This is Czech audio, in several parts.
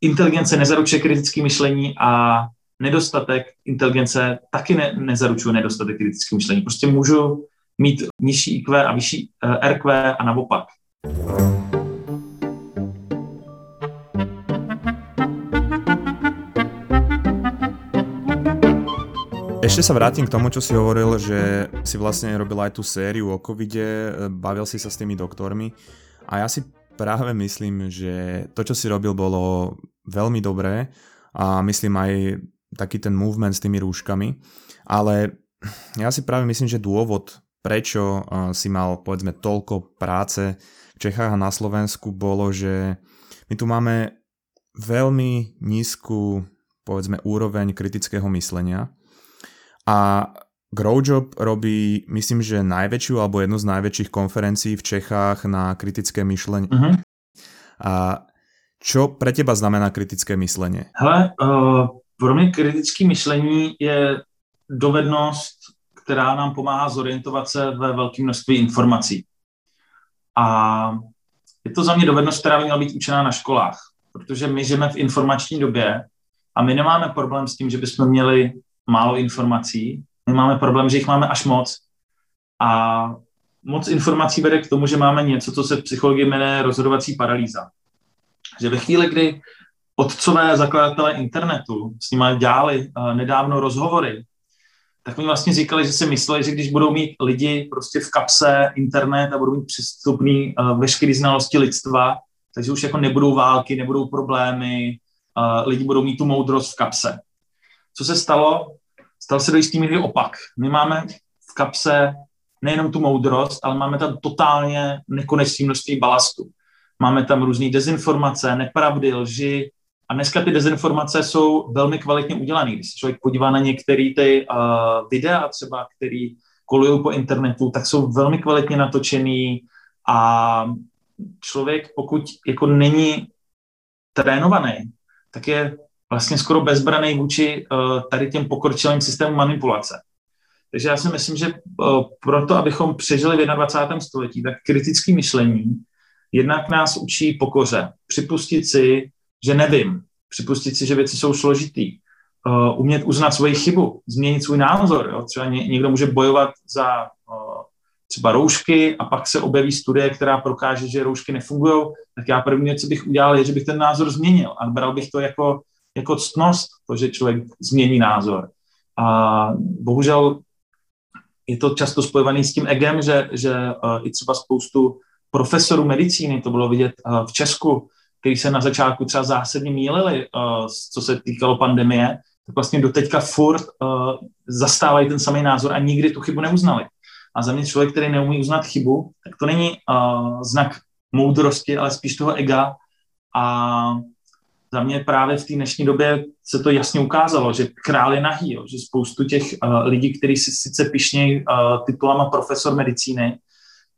inteligence nezaručuje kritické myšlení a nedostatek inteligence taky ne, nezaručuje nedostatek kritického myšlení. Prostě můžu mít nižší IQ a vyšší eh, RQ a naopak. Ešte sa vrátim k tomu, čo si hovoril, že si vlastne robil aj tú sériu o covide, bavil si sa s tými doktormi a ja si práve myslím, že to, čo si robil, bolo veľmi dobré a myslím aj taký ten movement s tými rúškami, ale ja si práve myslím, že dôvod, prečo si mal povedzme toľko práce v Čechách a na Slovensku bolo, že my tu máme veľmi nízku povedzme úroveň kritického myslenia a Growjob robí, myslím, že najväčšiu alebo jednu z najväčších konferencií v Čechách na kritické myšlenie. Uh-huh. A čo pre teba znamená kritické myslenie? Hele, uh, pro mě kritické myšlení je dovednost, která nám pomáhá zorientovat se ve velkém množství informací. A je to za mě dovednost, která by měla být učená na školách, protože my žijeme v informační době a my nemáme problém s tím, že bychom měli málo informací. My máme problém, že jich máme až moc. A moc informací vede k tomu, že máme něco, co se v psychologii jmenuje rozhodovací paralýza. Že ve chvíli, kdy otcové zakladatelé internetu s nimi dělali uh, nedávno rozhovory, tak mi vlastně říkali, že si mysleli, že když budou mít lidi prostě v kapse internet a budou mít přístupný uh, veškerý znalosti lidstva, takže už jako nebudou války, nebudou problémy, uh, lidi budou mít tu moudrost v kapse. Co se stalo? Stal se do jistý míry opak. My máme v kapse nejenom tu moudrost, ale máme tam totálně nekonečné množství balastu. Máme tam různé dezinformace, nepravdy, lži, a dneska ty dezinformace jsou velmi kvalitně udělané. Když se člověk podívá na některé ty uh, videa třeba, které kolují po internetu, tak jsou velmi kvalitně natočený a člověk, pokud jako není trénovaný, tak je vlastně skoro bezbraný vůči uh, tady těm pokročilým systémům manipulace. Takže já si myslím, že uh, proto, abychom přežili v 21. století, tak kritické myšlení jednak nás učí pokoře. Připustit si, že nevím, připustit si, že věci jsou složitý, uh, umět uznat svoji chybu, změnit svůj názor. Jo? Třeba ně, někdo může bojovat za uh, třeba roušky a pak se objeví studie, která prokáže, že roušky nefungují, tak já první co bych udělal, je, že bych ten názor změnil a bral bych to jako, jako ctnost, to, že člověk změní názor. A bohužel je to často spojovaný s tím egem, že, že uh, i třeba spoustu profesorů medicíny, to bylo vidět uh, v Česku, který se na začátku třeba zásadně mílili, uh, co se týkalo pandemie, tak vlastně do teďka furt zastávají ten samý názor a nikdy tu chybu neuznali. A za mě člověk, který neumí uznat chybu, tak to není znak moudrosti, ale spíš toho ega. A za mě právě v té dnešní době se to jasně ukázalo, že král je nahý, jo, že spoustu těch uh, lidí, kteří si sice pišnějí uh, titulama profesor medicíny,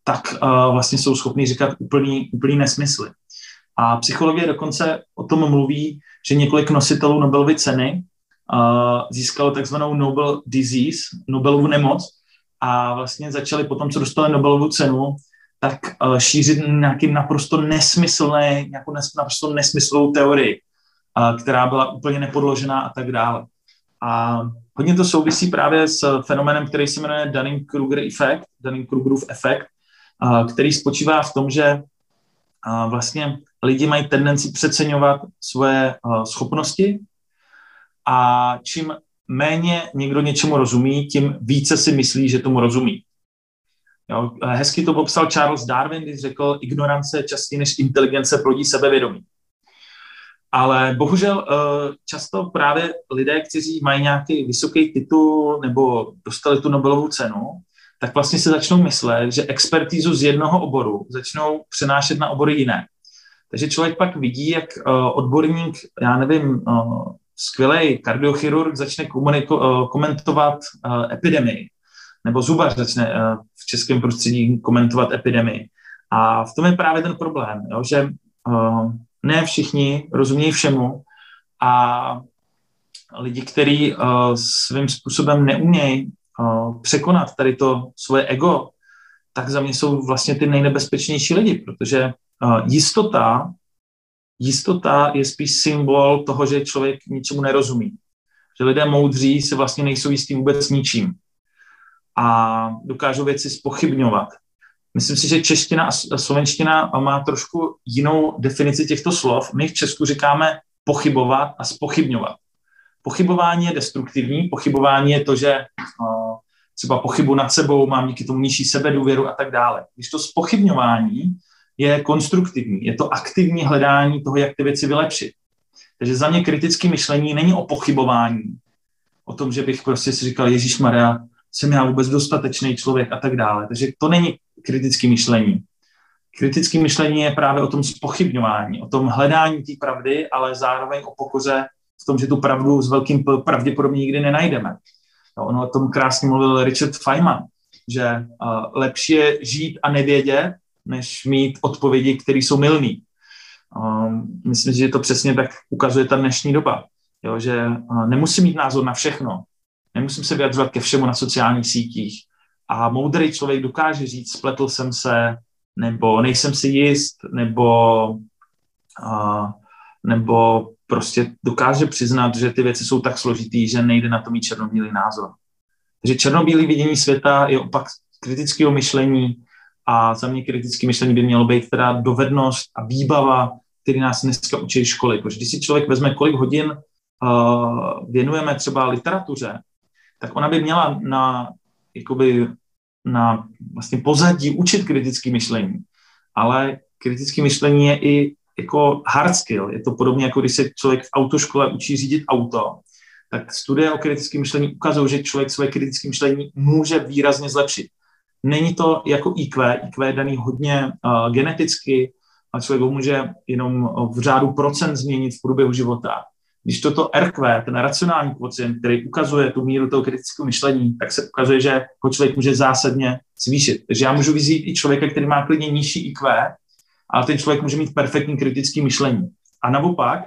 tak uh, vlastně jsou schopni říkat úplný, úplný nesmysly. A psychologie dokonce o tom mluví, že několik nositelů Nobelovy ceny uh, získalo takzvanou Nobel disease, Nobelovu nemoc, a vlastně začali potom, co dostali Nobelovu cenu, tak šířit nějaký naprosto nesmyslné, nějakou naprosto nesmyslnou teorii, která byla úplně nepodložená a tak dále. A hodně to souvisí právě s fenomenem, který se jmenuje Dunning-Kruger efekt, Dunning-Krugerův efekt, který spočívá v tom, že vlastně lidi mají tendenci přeceňovat svoje schopnosti a čím méně někdo něčemu rozumí, tím více si myslí, že tomu rozumí. Jo, hezky to popsal Charles Darwin, když řekl, ignorance častěji než inteligence plodí sebevědomí. Ale bohužel uh, často právě lidé, kteří mají nějaký vysoký titul nebo dostali tu Nobelovu cenu, tak vlastně si začnou myslet, že expertízu z jednoho oboru začnou přenášet na obory jiné. Takže člověk pak vidí, jak uh, odborník, já nevím, uh, skvělý kardiochirurg začne komuniko- komentovat epidemii, nebo zubař začne v českém prostředí komentovat epidemii. A v tom je právě ten problém, jo, že ne všichni rozumějí všemu a lidi, kteří uh, svým způsobem neumějí uh, překonat tady to svoje ego, tak za mě jsou vlastně ty nejnebezpečnější lidi, protože uh, jistota jistota je spíš symbol toho, že člověk ničemu nerozumí. Že lidé moudří se vlastně nejsou jistí vůbec ničím a dokážou věci spochybňovat. Myslím si, že čeština a slovenština má trošku jinou definici těchto slov. My v Česku říkáme pochybovat a spochybňovat. Pochybování je destruktivní, pochybování je to, že třeba pochybu nad sebou, mám díky tomu nižší sebedůvěru a tak dále. Když to spochybňování je konstruktivní, je to aktivní hledání toho, jak ty věci vylepšit. Takže za mě kritické myšlení není o pochybování, o tom, že bych prostě si říkal, Ježíš Maria, jsem já vůbec dostatečný člověk a tak dále. Takže to není kritické myšlení. Kritické myšlení je právě o tom spochybňování, o tom hledání té pravdy, ale zároveň o pokoře v tom, že tu pravdu s velkým pravděpodobně nikdy nenajdeme. No, ono o tom krásně mluvil Richard Feynman, že uh, lepší je žít a nevědět, než mít odpovědi, které jsou milné. Um, myslím, že to přesně tak ukazuje ta dnešní doba. Jo, že uh, nemusím mít názor na všechno, nemusím se vyjadřovat ke všemu na sociálních sítích. A moudrý člověk dokáže říct, spletl jsem se, nebo nejsem si jist, nebo, uh, nebo prostě dokáže přiznat, že ty věci jsou tak složitý, že nejde na to mít černobílý názor. Takže černobílý vidění světa je opak kritického myšlení a za mě kritické myšlení by mělo být teda dovednost a výbava, který nás dneska učí školy. Protože když si člověk vezme, kolik hodin uh, věnujeme třeba literatuře, tak ona by měla na, jakoby, na vlastně pozadí učit kritické myšlení. Ale kritické myšlení je i jako hard skill. Je to podobně, jako když se člověk v autoškole učí řídit auto, tak studie o kritickém myšlení ukazují, že člověk své kritické myšlení může výrazně zlepšit. Není to jako IQ, IQ je daný hodně uh, geneticky a člověk ho může jenom v řádu procent změnit v průběhu života. Když toto RQ, ten racionální kvocient, který ukazuje tu míru toho kritického myšlení, tak se ukazuje, že ho člověk může zásadně zvýšit. Takže já můžu vyzít i člověka, který má klidně nižší IQ, ale ten člověk může mít perfektní kritické myšlení. A naopak,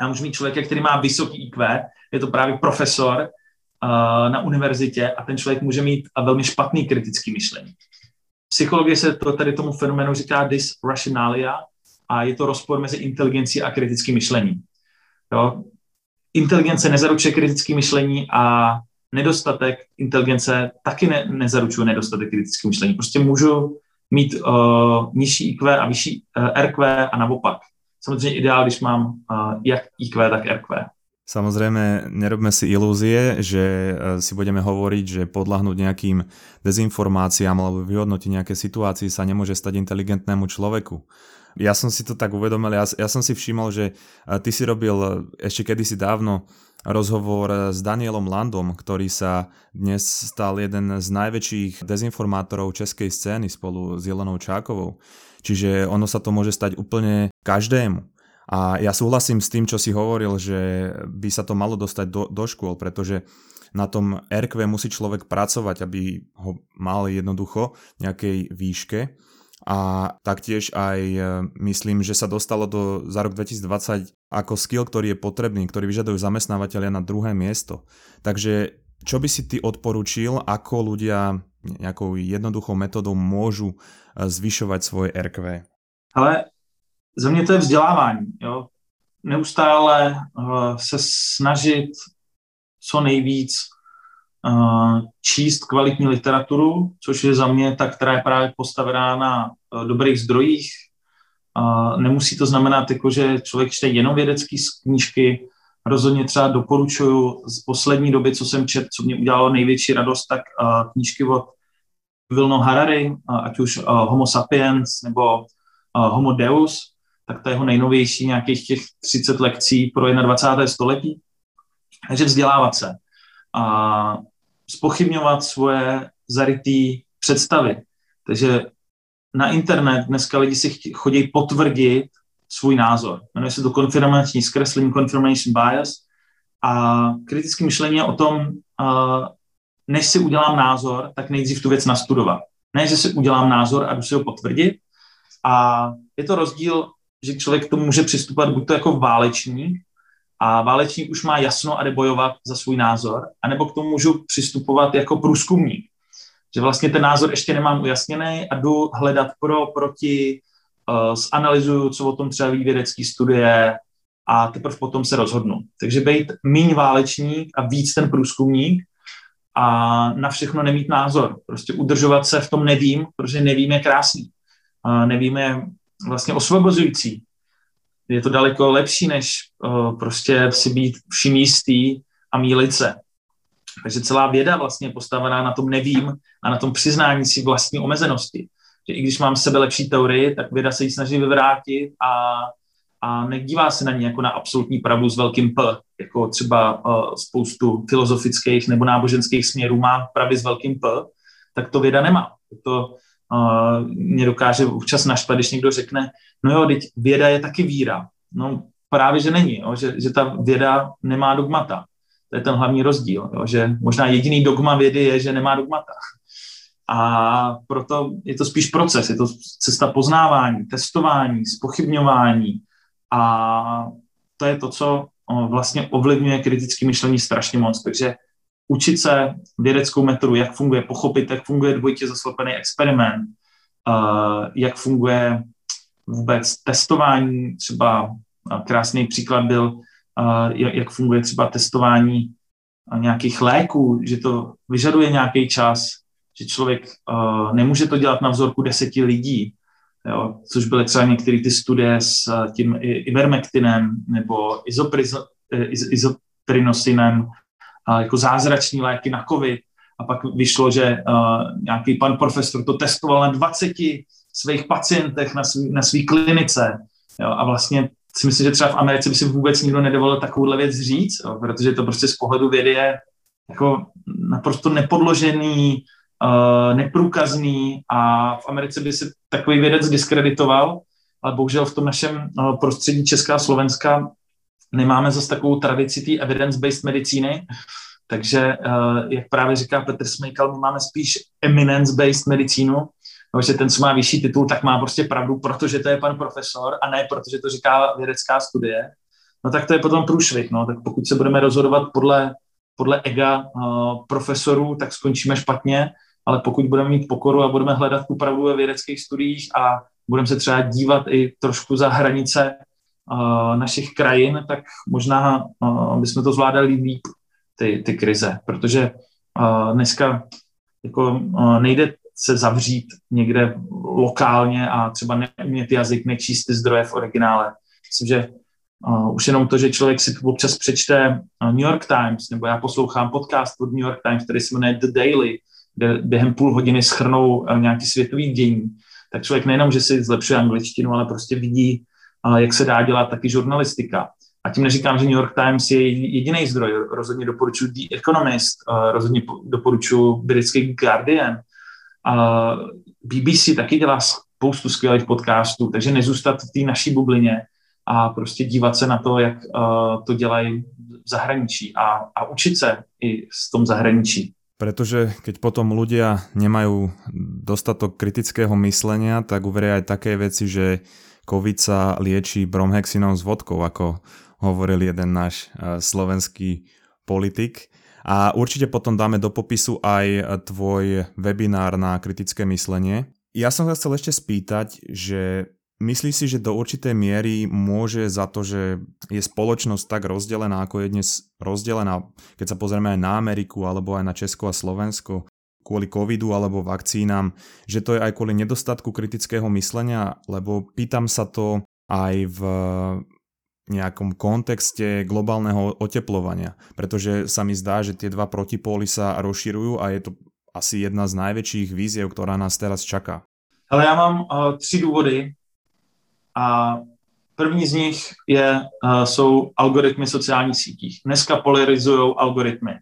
já můžu mít člověka, který má vysoký IQ, je to právě profesor uh, na univerzitě a ten člověk může mít a velmi špatný kritický myšlení. Psychologie se to tady tomu fenoménu říká disrationalia a je to rozpor mezi inteligencí a kritickým myšlením. Jo? Inteligence nezaručuje kritické myšlení a nedostatek inteligence taky ne, nezaručuje nedostatek kritického myšlení. Prostě můžu mít uh, nižší IQ a vyšší uh, eh, RQ a naopak. Samozřejmě ideál, když mám uh, jak IQ, tak RQ. Samozrejme, nerobme si ilúzie, že si budeme hovoriť, že podľahnúť nejakým dezinformáciám alebo vyhodnotiť nejaké situácii sa nemôže stať inteligentnému človeku. Ja som si to tak uvedomil, ja, ja som si všimol, že ty si robil ešte kedysi dávno rozhovor s Danielom Landom, ktorý sa dnes stal jeden z najväčších dezinformátorov českej scény spolu s Jelonou Čákovou. Čiže ono sa to môže stať úplne každému. A ja súhlasím s tým, čo si hovoril, že by sa to malo dostať do, do škôl, pretože na tom RQ musí človek pracovať, aby ho mal jednoducho nejakej výške a taktiež aj e, myslím, že sa dostalo do, za rok 2020 ako skill, ktorý je potrebný, ktorý vyžadujú zamestnávateľia na druhé miesto. Takže čo by si ty odporučil, ako ľudia nejakou jednoduchou metodou môžu e, zvyšovať svoje RQ? Ale za mě to je vzdělávání. Jo? Neustále uh, se snažit co nejvíc číst kvalitní literaturu, což je za mě ta, která je právě postavená na e, dobrých zdrojích. Nemusí to znamenat, jako, že člověk čte jenom vědecké knížky. Rozhodně třeba doporučuju z poslední doby, co jsem čet, co mě udělalo největší radost, tak knížky od Vilno Harary, ať už Homo sapiens nebo Homo deus, tak to je jeho nejnovější nějakých těch 30 lekcí pro 21. století. Takže vzdělávat se a spochybňovat svoje zarytý představy. Takže na internet dneska lidi si chodí potvrdit svůj názor. Jmenuje se to konfirmační zkreslení, confirmation bias. A kritické myšlení je o tom, než si udělám názor, tak nejdřív tu věc nastudovat. Ne, že si udělám názor a jdu si ho potvrdit. A je to rozdíl, že člověk k tomu může přistupovat buď to jako válečník, a válečník už má jasno a jde bojovat za svůj názor, anebo k tomu můžu přistupovat jako průzkumník. Že vlastně ten názor ještě nemám ujasněný a jdu hledat pro, proti, uh, zanalizuju, co o tom třeba ví studie a teprve potom se rozhodnu. Takže být míň válečník a víc ten průzkumník a na všechno nemít názor. Prostě udržovat se v tom nevím, protože nevím je krásný. Uh, nevím je vlastně osvobozující. Je to daleko lepší, než uh, prostě si být vším jistý a mílit se. Takže celá věda vlastně je postavená na tom nevím a na tom přiznání si vlastní omezenosti. Že i když mám sebe lepší teorii, tak věda se ji snaží vyvrátit a, a nedívá se na ní jako na absolutní pravdu s velkým P, jako třeba uh, spoustu filozofických nebo náboženských směrů má pravdy s velkým P, tak to věda nemá. To uh, mě dokáže občas naštvat, když někdo řekne, no jo, teď věda je taky víra. No právě, že není, jo, že, že ta věda nemá dogmata. To je ten hlavní rozdíl, jo, že možná jediný dogma vědy je, že nemá dogmata. A proto je to spíš proces, je to cesta poznávání, testování, spochybňování a to je to, co vlastně ovlivňuje kritické myšlení strašně moc. Takže učit se vědeckou metodu, jak funguje, pochopit, jak funguje dvojitě zaslepený experiment, jak funguje vůbec testování, třeba krásný příklad byl jak funguje třeba testování nějakých léků, že to vyžaduje nějaký čas, že člověk nemůže to dělat na vzorku deseti lidí, jo, což byly třeba některé ty studie s tím ivermectinem nebo izoprinosinem, jako zázrační léky na covid. A pak vyšlo, že nějaký pan profesor to testoval na 20 svých pacientech na svý, na svý klinice. Jo, a vlastně si myslím, že třeba v Americe by si vůbec nikdo nedovolil takovouhle věc říct, jo, protože to prostě z pohledu vědy je jako naprosto nepodložený, uh, neprůkazný a v Americe by se takový vědec diskreditoval, ale bohužel v tom našem uh, prostředí Česká a Slovenska nemáme zase takovou tradici té evidence-based medicíny, takže, uh, jak právě říká Petr Smejkal, my máme spíš eminence-based medicínu, no, že ten, co má vyšší titul, tak má prostě pravdu, protože to je pan profesor a ne protože to říká vědecká studie, no tak to je potom průšvih. No. Tak pokud se budeme rozhodovat podle, podle ega uh, profesorů, tak skončíme špatně, ale pokud budeme mít pokoru a budeme hledat tu pravdu ve vědeckých studiích a budeme se třeba dívat i trošku za hranice uh, našich krajin, tak možná uh, bychom to zvládali líp, ty, ty krize, protože uh, dneska jako, uh, nejde se zavřít někde lokálně a třeba neumět jazyk, nečíst ty zdroje v originále. Myslím, že uh, už jenom to, že člověk si občas přečte uh, New York Times, nebo já poslouchám podcast od New York Times, který se jmenuje The Daily, kde během půl hodiny schrnou uh, nějaký světový dění, tak člověk nejenom, že si zlepšuje angličtinu, ale prostě vidí, uh, jak se dá dělat taky žurnalistika. A tím neříkám, že New York Times je jediný zdroj. Rozhodně doporučuji The Economist, rozhodně doporučuji britský Guardian, a BBC taky dělá spoustu skvělých podcastů, takže nezůstat v té naší bublině a prostě dívat se na to, jak uh, to dělají v zahraničí a, a učit se i z tom zahraničí. Pretože keď potom ľudia nemajú dostatok kritického myslenia, tak uveria aj také veci, že COVID sa lieči bromhexinou s vodkou, ako hovoril jeden náš uh, slovenský politik. A určite potom dáme do popisu aj tvoj webinár na kritické myslenie. Ja som sa chcel ešte spýtať, že myslíš si, že do určitej miery môže za to, že je spoločnosť tak rozdelená, ako je dnes rozdelená, keď sa pozrieme aj na Ameriku alebo aj na Česko a Slovensko, kvôli covidu alebo vakcínám, že to je aj kvôli nedostatku kritického myslenia, lebo pýtam sa to aj v nejakom kontexte globálneho oteplovania, pretože sa mi zdá, že tie dva protipóly sa rozširujú a je to asi jedna z najväčších víziev, ktorá nás teraz čaká. Ale já mám uh, tři důvody a první z nich je, uh, jsou algoritmy sociálních sítích. Dneska polarizují algoritmy.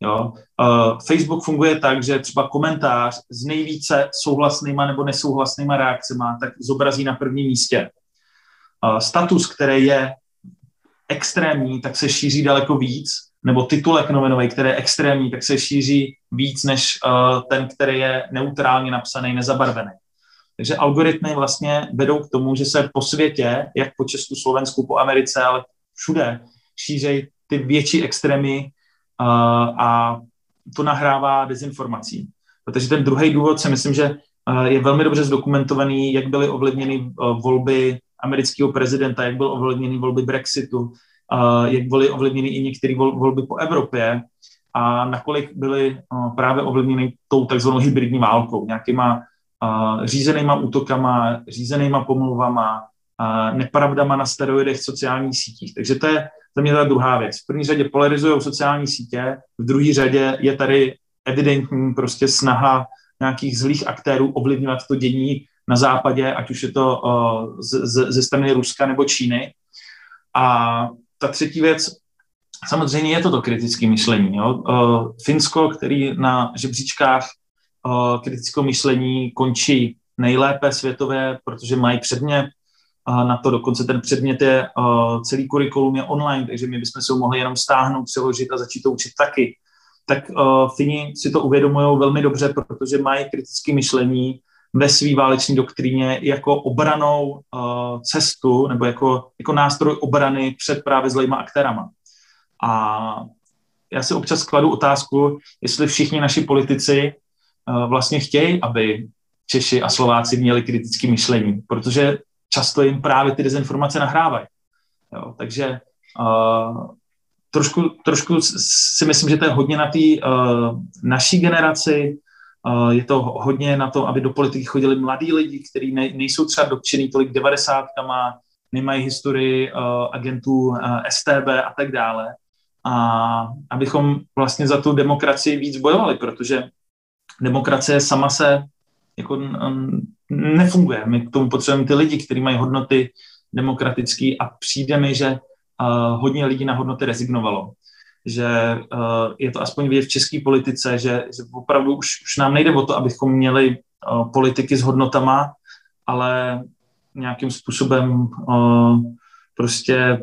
Jo? Uh, Facebook funguje tak, že třeba komentář s nejvíce souhlasnýma nebo nesouhlasnýma reakcemi tak zobrazí na prvním místě. Uh, status, který je extrémní, tak se šíří daleko víc, nebo titulek novinový, který je extrémní, tak se šíří víc než uh, ten, který je neutrálně napsaný, nezabarvený. Takže algoritmy vlastně vedou k tomu, že se po světě, jak po Česku, Slovensku, po Americe, ale všude, šířejí ty větší extrémy uh, a to nahrává dezinformací. Protože ten druhý důvod si myslím, že je velmi dobře zdokumentovaný, jak byly ovlivněny volby amerického prezidenta, jak byly ovlivněny volby Brexitu, jak byly ovlivněny i některé volby po Evropě a nakolik byly právě ovlivněny tou takzvanou hybridní válkou, nějakýma řízenýma útokama, řízenýma pomluvama, nepravdama na steroidech v sociálních sítích. Takže to je za mě ta druhá věc. V první řadě polarizují sociální sítě, v druhé řadě je tady evidentní prostě snaha nějakých zlých aktérů ovlivňovat to dění na západě, ať už je to uh, z, z, ze strany Ruska nebo Číny. A ta třetí věc, samozřejmě je to to kritické myšlení. Jo? Uh, Finsko, který na žebříčkách uh, kritického myšlení končí nejlépe světově, protože mají předmět, na to dokonce ten předmět je, celý kurikulum je online, takže my bychom se ho mohli jenom stáhnout, přeložit a začít to učit taky. Tak Fini si to uvědomují velmi dobře, protože mají kritické myšlení ve své váleční doktríně jako obranou cestu nebo jako, jako nástroj obrany před právě zlejma aktérama. A já si občas kladu otázku, jestli všichni naši politici vlastně chtějí, aby Češi a Slováci měli kritické myšlení, protože často jim právě ty dezinformace nahrávají. Jo, takže uh, trošku, trošku si myslím, že to je hodně na té uh, naší generaci, uh, je to hodně na to, aby do politiky chodili mladí lidi, kteří ne, nejsou třeba dotčený tolik devadesátkama, nemají historii uh, agentů uh, STB a tak dále. A abychom vlastně za tu demokracii víc bojovali, protože demokracie sama se jako nefunguje. My k tomu potřebujeme ty lidi, kteří mají hodnoty demokratické a přijde mi, že hodně lidí na hodnoty rezignovalo. Že uh, je to aspoň vidět v české politice, že, že opravdu už, už nám nejde o to, abychom měli uh, politiky s hodnotama, ale nějakým způsobem uh, prostě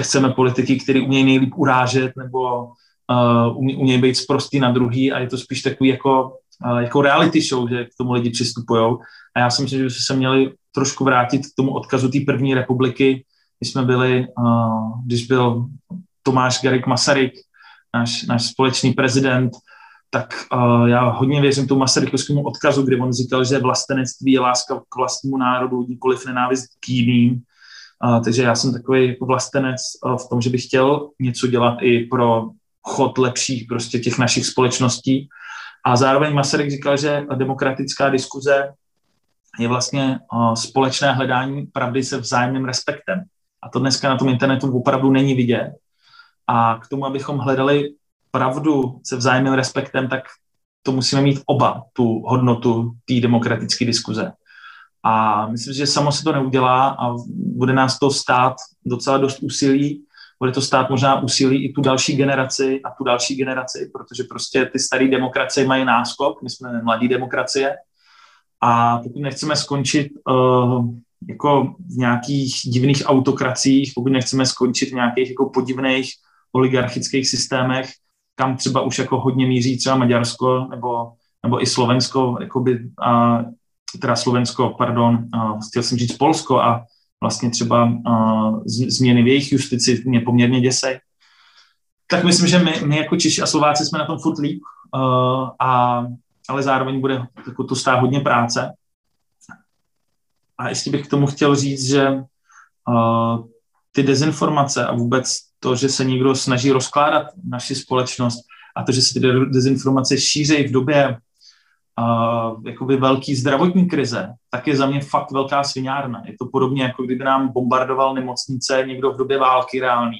chceme politiky, které umějí nejlíp urážet nebo umějí být zprostý na druhý a je to spíš takový jako jako reality show, že k tomu lidi přistupují. A já si myslím, že by se měli trošku vrátit k tomu odkazu té první republiky, když jsme byli, když byl Tomáš Garik Masaryk, náš, náš společný prezident, tak uh, já hodně věřím tomu Masarykovskému odkazu, kdy on říkal, že vlastenectví je láska k vlastnímu národu, nikoliv nenávist k jiným. Uh, takže já jsem takový jako vlastenec uh, v tom, že bych chtěl něco dělat i pro chod lepších prostě těch našich společností. A zároveň Masaryk říkal, že demokratická diskuze je vlastně společné hledání pravdy se vzájemným respektem. A to dneska na tom internetu opravdu není vidět. A k tomu, abychom hledali pravdu se vzájemným respektem, tak to musíme mít oba, tu hodnotu té demokratické diskuze. A myslím, že samo se to neudělá a bude nás to stát docela dost úsilí bude to stát možná úsilí i tu další generaci a tu další generaci, protože prostě ty staré demokracie mají náskok, my jsme mladí demokracie a pokud nechceme skončit uh, jako v nějakých divných autokracích, pokud nechceme skončit v nějakých jako podivných oligarchických systémech, kam třeba už jako hodně míří třeba Maďarsko nebo, nebo i Slovensko, jakoby, a, teda Slovensko, pardon, a, chtěl jsem říct Polsko a vlastně třeba uh, změny v jejich justici mě poměrně děsej. Tak myslím, že my, my jako Češi a Slováci jsme na tom furt líp, uh, a, ale zároveň bude jako to stát hodně práce. A ještě bych k tomu chtěl říct, že uh, ty dezinformace a vůbec to, že se někdo snaží rozkládat naši společnost a to, že se ty dezinformace šíří v době uh, jakoby velký zdravotní krize, tak je za mě fakt velká sviňárna. Je to podobně, jako kdyby nám bombardoval nemocnice někdo v době války reálný.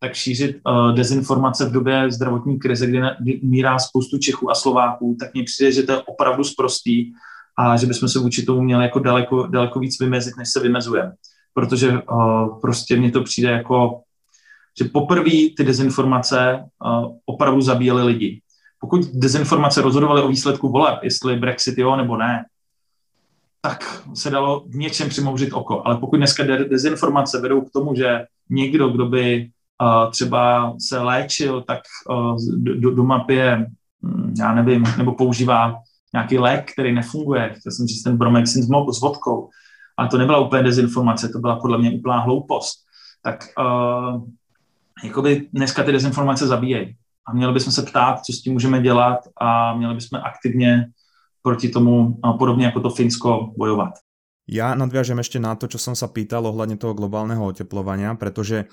Tak šířit uh, dezinformace v době zdravotní krize, kdy, ne, kdy mírá spoustu Čechů a Slováků, tak mně přijde, že to je opravdu sprostý a že bychom se vůči tomu měli jako daleko, daleko víc vymezit, než se vymezujeme. Protože uh, prostě mně to přijde jako, že poprvé ty dezinformace uh, opravdu zabíjely lidi pokud dezinformace rozhodovaly o výsledku voleb, jestli Brexit jo nebo ne, tak se dalo v něčem přimouřit oko. Ale pokud dneska dezinformace vedou k tomu, že někdo, kdo by uh, třeba se léčil, tak uh, do, doma pije, hm, já nevím, nebo používá nějaký lék, který nefunguje. Chtěl jsem říct ten bromexin s vodkou. Ale to nebyla úplně dezinformace, to byla podle mě úplná hloupost. Tak uh, jakoby dneska ty dezinformace zabíjejí a měli bychom se ptát, co s tím můžeme dělat a měli bychom aktivně proti tomu podobně jako to Finsko bojovat. Ja nadviažem ešte na to, čo som sa pýtal ohľadne toho globálneho oteplovania, pretože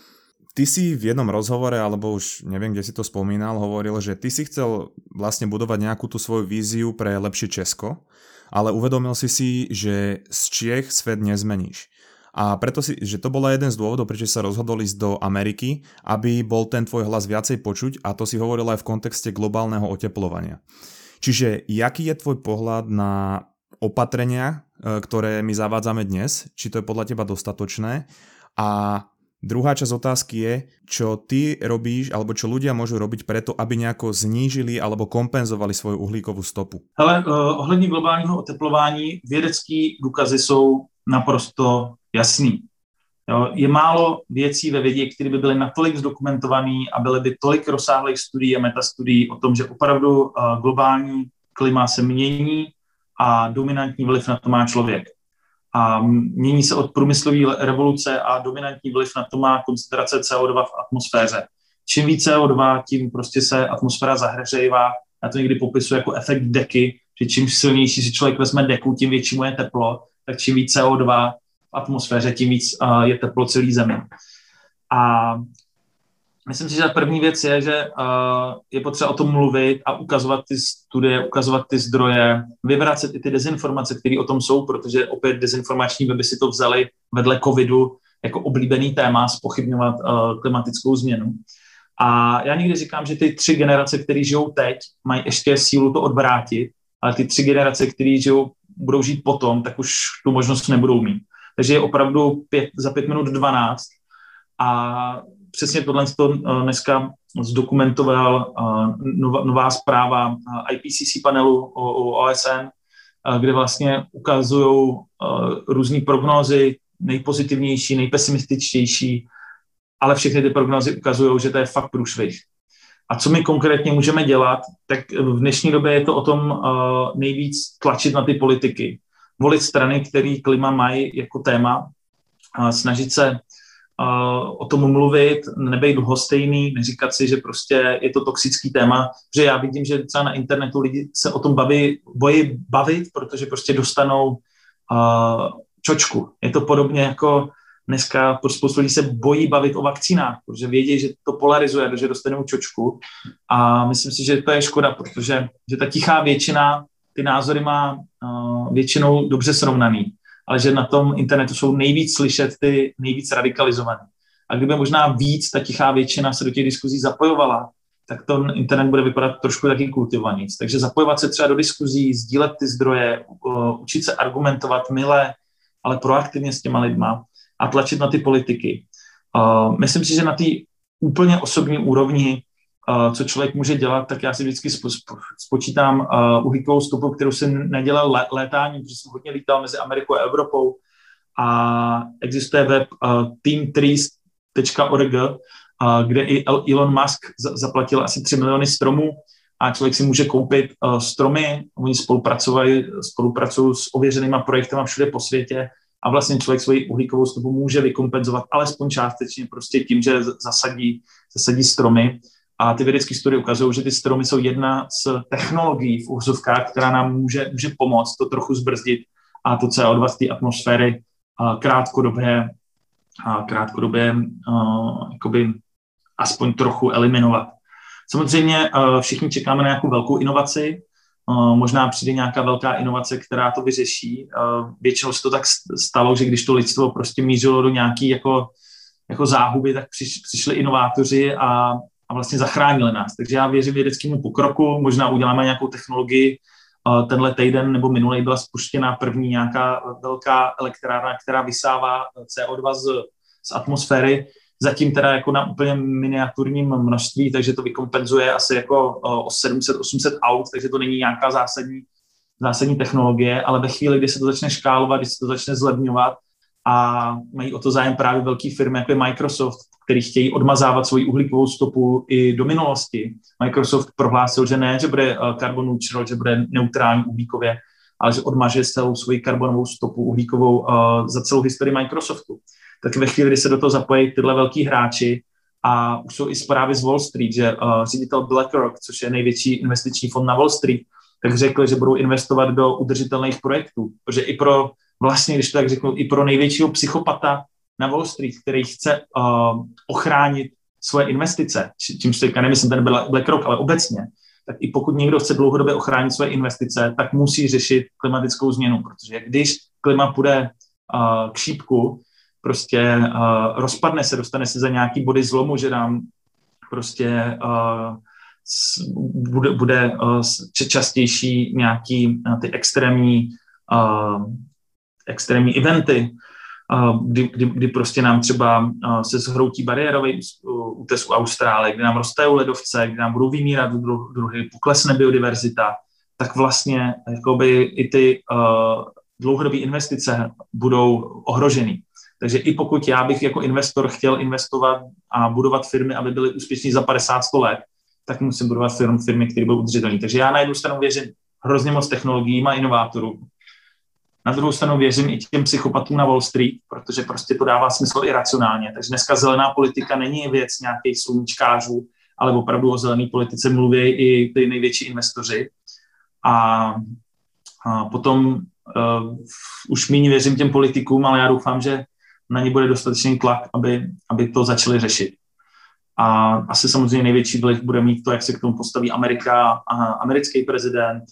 ty si v jednom rozhovore, alebo už neviem, kde si to spomínal, hovoril, že ty si chcel vlastne budovať nejakú tú svoju víziu pre lepšie Česko, ale uvedomil si si, že z Čiech svet nezmeníš. A preto si, že to bola jeden z dôvodov, prečo sa rozhodol ísť do Ameriky, aby bol ten tvoj hlas viacej počuť a to si hovoril aj v kontexte globálneho oteplovania. Čiže jaký je tvoj pohľad na opatrenia, e, ktoré my zavádzame dnes, či to je podľa teba dostatočné a Druhá časť otázky je, čo ty robíš, alebo čo ľudia môžu robiť preto, aby nejako znížili alebo kompenzovali svoju uhlíkovou stopu. Hele, uh, ohledně globálního oteplování vědecké důkazy jsou naprosto jasný. Jo, je málo věcí ve vědě, které by byly natolik zdokumentované a byly by tolik rozsáhlých studií a metastudií o tom, že opravdu uh, globální klima se mění a dominantní vliv na to má člověk. A mění se od průmyslové revoluce a dominantní vliv na to má koncentrace CO2 v atmosféře. Čím více CO2, tím prostě se atmosféra zahřejvá. Já to někdy popisuji jako efekt deky, že čím silnější si člověk vezme deku, tím větší mu je teplo, tak čím více CO2 v atmosféře, tím víc je teplo celý zemi. A Myslím si, že první věc je, že je potřeba o tom mluvit a ukazovat ty studie, ukazovat ty zdroje, vyvracet i ty dezinformace, které o tom jsou, protože opět dezinformační weby si to vzali vedle covidu jako oblíbený téma spochybňovat klimatickou změnu. A já někdy říkám, že ty tři generace, které žijou teď, mají ještě sílu to odvrátit, ale ty tři generace, které žijou, budou žít potom, tak už tu možnost nebudou mít. Takže je opravdu pět, za pět minut dvanáct a přesně tohle to eh, dneska zdokumentoval eh, nová, nová zpráva eh, IPCC panelu o, o OSN, kde vlastně ukazují různé prognózy, nejpozitivnější, nejpesimističtější, ale všechny ty prognózy ukazují, že to je fakt průšvih. A co my konkrétně můžeme dělat, tak v dnešní době je to o tom nejvíc tlačit na ty politiky. Volit strany, které klima mají jako téma, snažit se o tom mluvit, nebejt lhostejný, neříkat si, že prostě je to toxický téma, že já vidím, že třeba na internetu lidi se o tom baví, bojí bavit, protože prostě dostanou čočku. Je to podobně jako dneska spoustu lidí se bojí bavit o vakcínách, protože vědí, že to polarizuje, že dostanou čočku a myslím si, že to je škoda, protože že ta tichá většina ty názory má uh, většinou dobře srovnaný ale že na tom internetu jsou nejvíc slyšet ty nejvíc radikalizované. A kdyby možná víc ta tichá většina se do těch diskuzí zapojovala, tak ten internet bude vypadat trošku taky kultivovaníc. Takže zapojovat se třeba do diskuzí, sdílet ty zdroje, učit se argumentovat milé, ale proaktivně s těma lidma a tlačit na ty politiky. Myslím si, že na té úplně osobní úrovni co člověk může dělat, tak já si vždycky spočítám uh, uhlíkovou stopu, kterou jsem nedělal lé, létání, protože jsem hodně lítal mezi Amerikou a Evropou. A existuje web teamtrees.org, kde i Elon Musk zaplatil asi 3 miliony stromů a člověk si může koupit stromy, oni spolupracují, spolupracují s ověřenýma projektama všude po světě a vlastně člověk svoji uhlíkovou stopu může vykompenzovat alespoň částečně prostě tím, že zasadí, zasadí stromy a ty vědecké studie ukazují, že ty stromy jsou jedna z technologií v úzovkách, která nám může, může pomoct to trochu zbrzdit a to CO2 z té atmosféry krátkodobě, krátkodobě jakoby aspoň trochu eliminovat. Samozřejmě všichni čekáme na nějakou velkou inovaci, možná přijde nějaká velká inovace, která to vyřeší. Většinou se to tak stalo, že když to lidstvo prostě mířilo do nějaký jako, jako záhuby, tak přišli inovátoři a a vlastně zachránili nás. Takže já věřím vědeckému pokroku, možná uděláme nějakou technologii. Tenhle týden nebo minulý byla spuštěna první nějaká velká elektrárna, která vysává CO2 z, z atmosféry, zatím teda jako na úplně miniaturním množství, takže to vykompenzuje asi jako o 700-800 aut, takže to není nějaká zásadní, zásadní technologie, ale ve chvíli, kdy se to začne škálovat, kdy se to začne zlevňovat a mají o to zájem právě velké firmy, jako je Microsoft, který chtějí odmazávat svoji uhlíkovou stopu i do minulosti. Microsoft prohlásil, že ne, že bude eh, carbon neutral, že bude neutrální uhlíkově, ale že odmaže celou svoji karbonovou stopu uhlíkovou uh, za celou historii Microsoftu. Tak ve chvíli, kdy se do toho zapojí tyhle velký hráči, a už jsou i zprávy z Wall Street, že uh, ředitel BlackRock, což je největší investiční fond na Wall Street, tak řekli, že budou investovat do udržitelných projektů. Protože i pro, vlastně, když to tak řeknu, i pro největšího psychopata na Wall Street, který chce uh, ochránit svoje investice, čímž teďka nemyslím ten BlackRock, ale obecně, tak i pokud někdo chce dlouhodobě ochránit svoje investice, tak musí řešit klimatickou změnu, protože když klima půjde uh, k šípku, prostě uh, rozpadne se, dostane se za nějaký body zlomu, že nám prostě uh, bude, bude uh, častější nějaký uh, ty extrémní, uh, extrémní eventy, kdy, kdy, kdy prostě nám třeba se zhroutí bariérový útes u Austrálie, kdy nám rostou ledovce, kdy nám budou vymírat druhy, poklesne biodiverzita, tak vlastně jakoby i ty uh, dlouhodobé investice budou ohroženy. Takže i pokud já bych jako investor chtěl investovat a budovat firmy, aby byly úspěšní za 50-100 let, tak musím budovat firm, firmy, které budou udržitelné. Takže já na jednu stranu věřím hrozně moc technologiím a inovátorům. Na druhou stranu věřím i těm psychopatům na Wall Street, protože prostě to dává smysl i racionálně. Takže dneska zelená politika není věc nějakých sluníčkářů, ale opravdu o zelené politice mluví i ty největší investoři. A, a potom uh, už méně věřím těm politikům, ale já doufám, že na ně bude dostatečný tlak, aby, aby to začali řešit. A asi samozřejmě největší vliv bude mít to, jak se k tomu postaví Amerika, a americký prezident,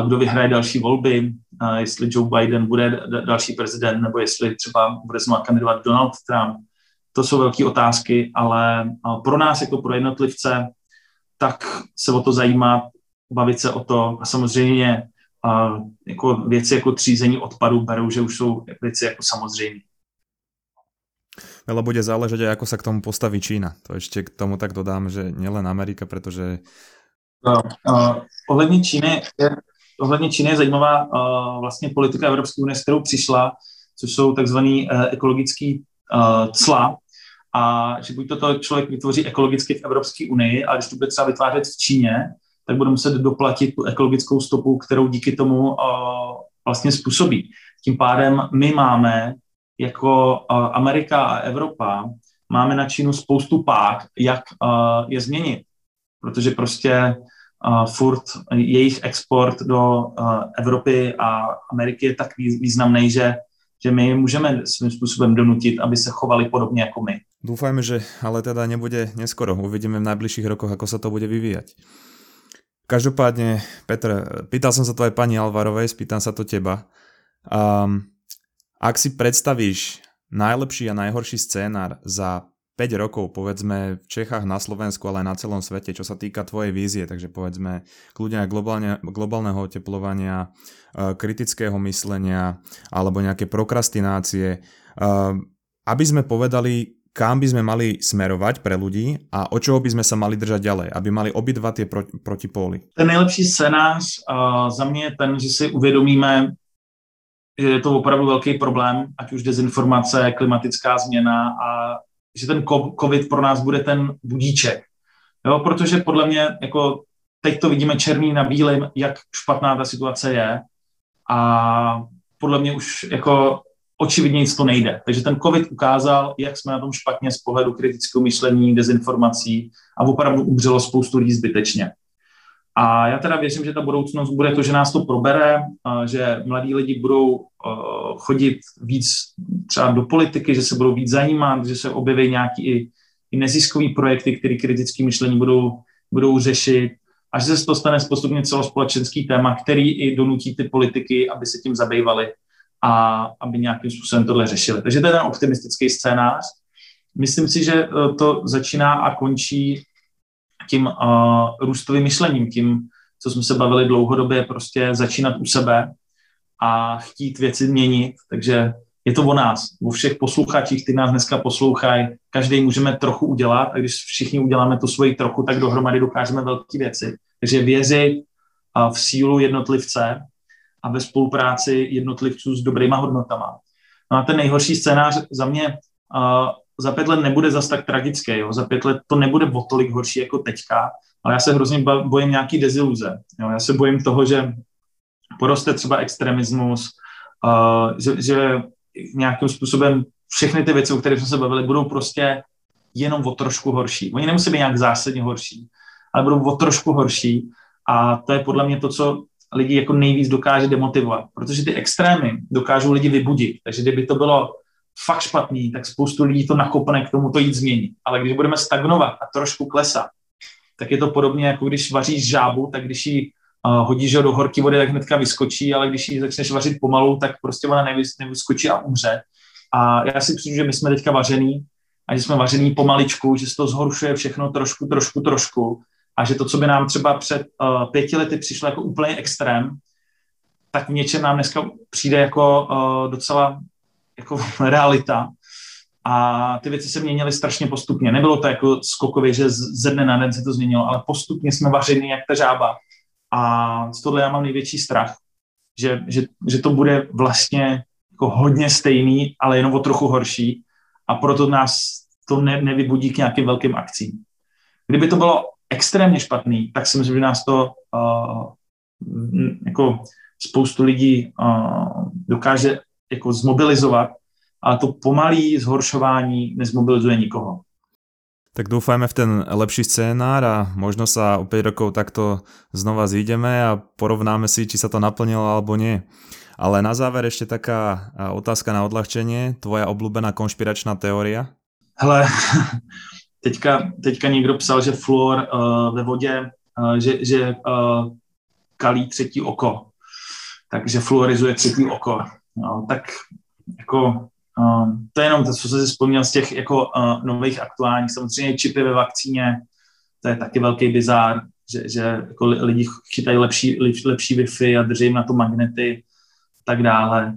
kdo vyhraje další volby, jestli Joe Biden bude další prezident, nebo jestli třeba bude znovu kandidovat Donald Trump. To jsou velké otázky, ale pro nás jako pro jednotlivce, tak se o to zajímat, bavit se o to a samozřejmě a jako věci jako třízení odpadu berou, že už jsou věci jako samozřejmě. Veľa bude záležať aj ako sa k tomu postaví Čína. To ešte k tomu tak dodám, že nielen Amerika, pretože... No, uh, ohledně Číny je, ohledně Číny je zajímavá uh, vlastně politika Evropské unie, s kterou přišla, což jsou takzvaný uh, ekologický uh, cla, a že buď to člověk vytvoří ekologicky v Evropské unii, a když to bude třeba vytvářet v Číně, tak bude muset doplatit tu ekologickou stopu, kterou díky tomu uh, vlastně způsobí. Tím pádem my máme jako Amerika a Evropa máme na Čínu spoustu pák, jak je změnit. Protože prostě furt jejich export do Evropy a Ameriky je tak významný, že že my můžeme svým způsobem donutit, aby se chovali podobně jako my. Dúfajme, že ale teda nebude neskoro. Uvidíme v najbližších rokoch, ako sa to bude vyvíjať. Každopádne, Petr, pýtal som sa to aj pani Alvarovej, spýtam sa to teba. Um, ak si predstavíš najlepší a najhorší scénar za 5 rokov, povedzme v Čechách, na Slovensku, ale aj na celom svete, čo sa týka tvojej vízie, takže povedzme kľudne aj globálne, globálneho oteplovania, e, kritického myslenia alebo nejaké prokrastinácie, e, aby sme povedali, kam by sme mali smerovať pre ľudí a o čoho by sme sa mali držať ďalej, aby mali obidva tie pro, protipóly. Ten nejlepší scénář uh, za mě je ten, že si uvědomíme, je to opravdu velký problém, ať už dezinformace, klimatická změna a že ten COVID pro nás bude ten budíček. Jo, protože podle mě, jako teď to vidíme černý na bílém, jak špatná ta situace je a podle mě už jako očividně nic to nejde. Takže ten COVID ukázal, jak jsme na tom špatně z pohledu kritického myšlení, dezinformací a opravdu umřelo spoustu lidí zbytečně. A já teda věřím, že ta budoucnost bude to, že nás to probere, že mladí lidi budou chodit víc třeba do politiky, že se budou víc zajímat, že se objeví nějaký i, i neziskový projekty, které kritické myšlení budou, budou řešit a že se to stane postupně celospolečenský téma, který i donutí ty politiky, aby se tím zabývali a aby nějakým způsobem tohle řešili. Takže to je ten optimistický scénář. Myslím si, že e, to začíná a končí tím uh, růstovým myšlením, tím, co jsme se bavili dlouhodobě, prostě začínat u sebe a chtít věci měnit. Takže je to o nás, o všech posluchačích, kteří nás dneska poslouchají. Každý můžeme trochu udělat a když všichni uděláme tu svoji trochu, tak dohromady dokážeme velké věci. Takže věřit v sílu jednotlivce a ve spolupráci jednotlivců s dobrýma hodnotama. No a ten nejhorší scénář za mě za pět let nebude zas tak tragické. Jo? Za pět let to nebude o tolik horší jako teďka, ale já se hrozně bojím nějaký deziluze. Jo? Já se bojím toho, že poroste třeba extremismus, uh, že, že nějakým způsobem všechny ty věci, o kterých jsme se bavili, budou prostě jenom o trošku horší. Oni nemusí být nějak zásadně horší, ale budou o trošku horší A to je podle mě to, co lidi jako nejvíc dokáže demotivovat, protože ty extrémy dokážou lidi vybudit. Takže kdyby to bylo fakt špatný, tak spoustu lidí to nakopne k tomu to jít změnit. Ale když budeme stagnovat a trošku klesat, tak je to podobně, jako když vaříš žábu, tak když ji uh, hodíš do horké vody, tak hnedka vyskočí, ale když ji začneš vařit pomalu, tak prostě ona nevys, nevyskočí a umře. A já si myslím, že my jsme teďka vařený a že jsme vařený pomaličku, že se to zhoršuje všechno trošku, trošku, trošku a že to, co by nám třeba před uh, pěti lety přišlo jako úplně extrém, tak v něčem nám dneska přijde jako uh, docela jako realita. A ty věci se měnily strašně postupně. Nebylo to jako skokově, že ze dne na den se to změnilo, ale postupně jsme vařeni jak ta žába. A z tohle já mám největší strach, že, že, že to bude vlastně jako hodně stejný, ale jenom o trochu horší a proto nás to ne, nevybudí k nějakým velkým akcím. Kdyby to bylo extrémně špatný, tak si myslím, že nás to uh, jako spoustu lidí uh, dokáže jako zmobilizovat, ale to pomalý zhoršování nezmobilizuje nikoho. Tak dúfajme v ten lepší scénár a možno sa o 5 rokov takto znova zídeme a porovnáme si, či sa to naplnilo alebo nie. Ale na záver ešte taká otázka na odľahčenie. Tvoja obľúbená konšpiračná teória? Hele, teďka, teďka někdo psal, že fluor uh, ve vodě, uh, že, že uh, kalí třetí oko. Takže fluorizuje třetí oko. No, tak jako um, to je jenom to, co jsem si vzpomněl z těch jako uh, nových aktuálních. Samozřejmě čipy ve vakcíně, to je taky velký bizár, že, že jako lidi chytají lepší, lepší Wi-Fi a drží na to magnety tak dále.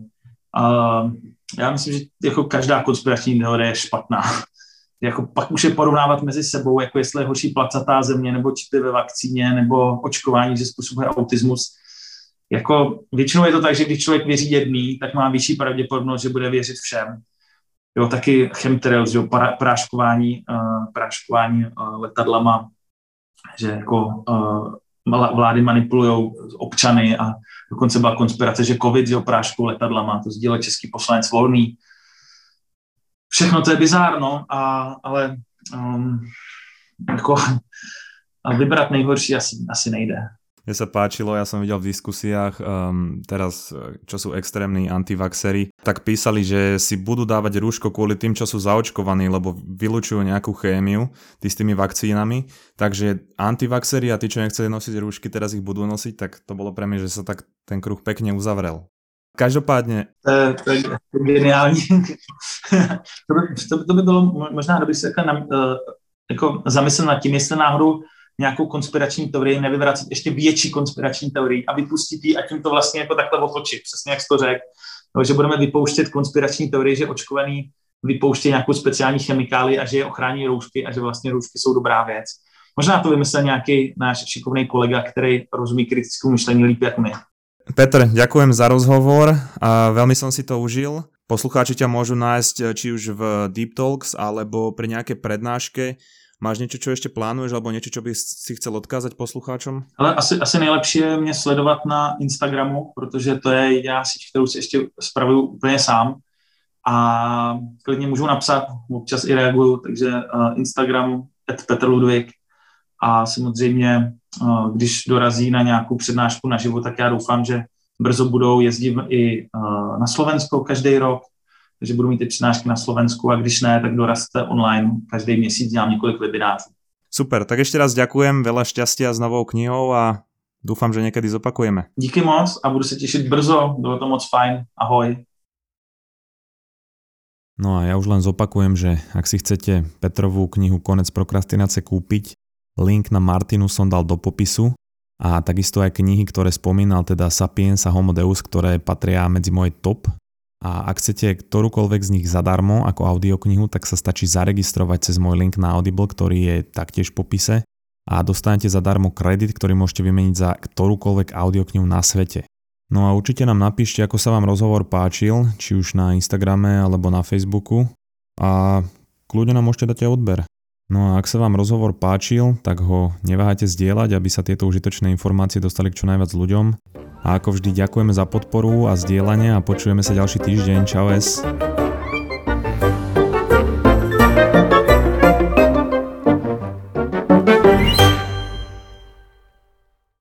Uh, já myslím, že jako každá konspirační teorie je špatná. jako pak už je porovnávat mezi sebou, jako jestli je horší placatá země, nebo čipy ve vakcíně, nebo očkování, že způsobuje autismus. Jako většinou je to tak, že když člověk věří jedný, tak má vyšší pravděpodobnost, že bude věřit všem. Jo, taky chemtrails, jo, práškování, uh, práškování uh, letadlama, že jako uh, vlády manipulují občany a dokonce byla konspirace, že covid, jo, práškou letadlama, to sdílel český poslanec Volný, všechno to je bizárno, a, ale um, jako, a vybrat nejhorší asi, asi nejde. Mne sa páčilo, ja som videl v diskusiách um, teraz, čo sú extrémni antivaxery, tak písali, že si budú dávať rúško kvôli tým, čo sú zaočkovaní, lebo vylučujú nejakú chémiu tí s tými vakcínami. Takže antivaxery a tí, čo nechceli nosiť rúšky, teraz ich budú nosiť, tak to bolo pre mňa, že sa tak ten kruh pekne uzavrel. Každopádně. To, to, je, geniální. to, by, to, to by bylo možná, kdyby se jako, jako zamyslel nad tím, jestli náhodou nějakou konspirační teorii nevyvracet ještě větší konspirační teorii a vypustit ji a tím to vlastně jako takhle otočit, přesně jak jsi to řekl. No, že budeme vypouštět konspirační teorii, že očkovaný vypouští nějakou speciální chemikáli a že je ochrání roušky a že vlastně roušky jsou dobrá věc. Možná to vymyslel nějaký náš šikovný kolega, který rozumí kritickému myšlení líp jak my. Petr, ďakujem za rozhovor a veľmi som si to užil. Poslucháči ťa môžu nájsť či už v Deep Talks alebo pri nejakej prednáške. Máš něco, čo ještě plánuješ, alebo něco, čo by si chcel odkázať poslucháčům? Ale asi, asi nejlepší je mě sledovat na Instagramu, protože to je jediná síť, kterou si ještě spravuju úplně sám. A klidně můžu napsat, občas i reaguju, takže uh, Instagram Petr Ludvík a samozřejmě, uh, když dorazí na nějakou přednášku naživo, tak já doufám, že brzo budou jezdit i uh, na Slovensko každý rok, takže budu mít ty přednášky na Slovensku a když ne, tak dorazte online. Každý měsíc dělám několik webinářů. Super, tak ještě raz ďakujem, veľa šťastia s novou knihou a doufám, že někdy zopakujeme. Díky moc a budu se těšit brzo, bylo to moc fajn, ahoj. No a ja už len zopakujem, že ak si chcete Petrovú knihu Konec prokrastinace kúpiť, link na Martinu som dal do popisu a takisto aj knihy, ktoré spomínal, teda Sapiens a Homo Deus, ktoré patria medzi moje top a ak chcete ktorúkoľvek z nich zadarmo ako audioknihu, tak sa stačí zaregistrovať cez môj link na Audible, ktorý je taktiež v popise a dostanete zadarmo kredit, ktorý môžete vymeniť za ktorúkoľvek audioknihu na svete. No a určite nám napíšte, ako sa vám rozhovor páčil, či už na Instagrame alebo na Facebooku a kľudne nám môžete dať aj odber. No a ak sa vám rozhovor páčil, tak ho neváhajte zdieľať, aby sa tieto užitočné informácie dostali k čo najviac ľuďom a ako vždy ďakujeme za podporu a zdieľanie a počujeme sa ďalší týždeň. Čau es.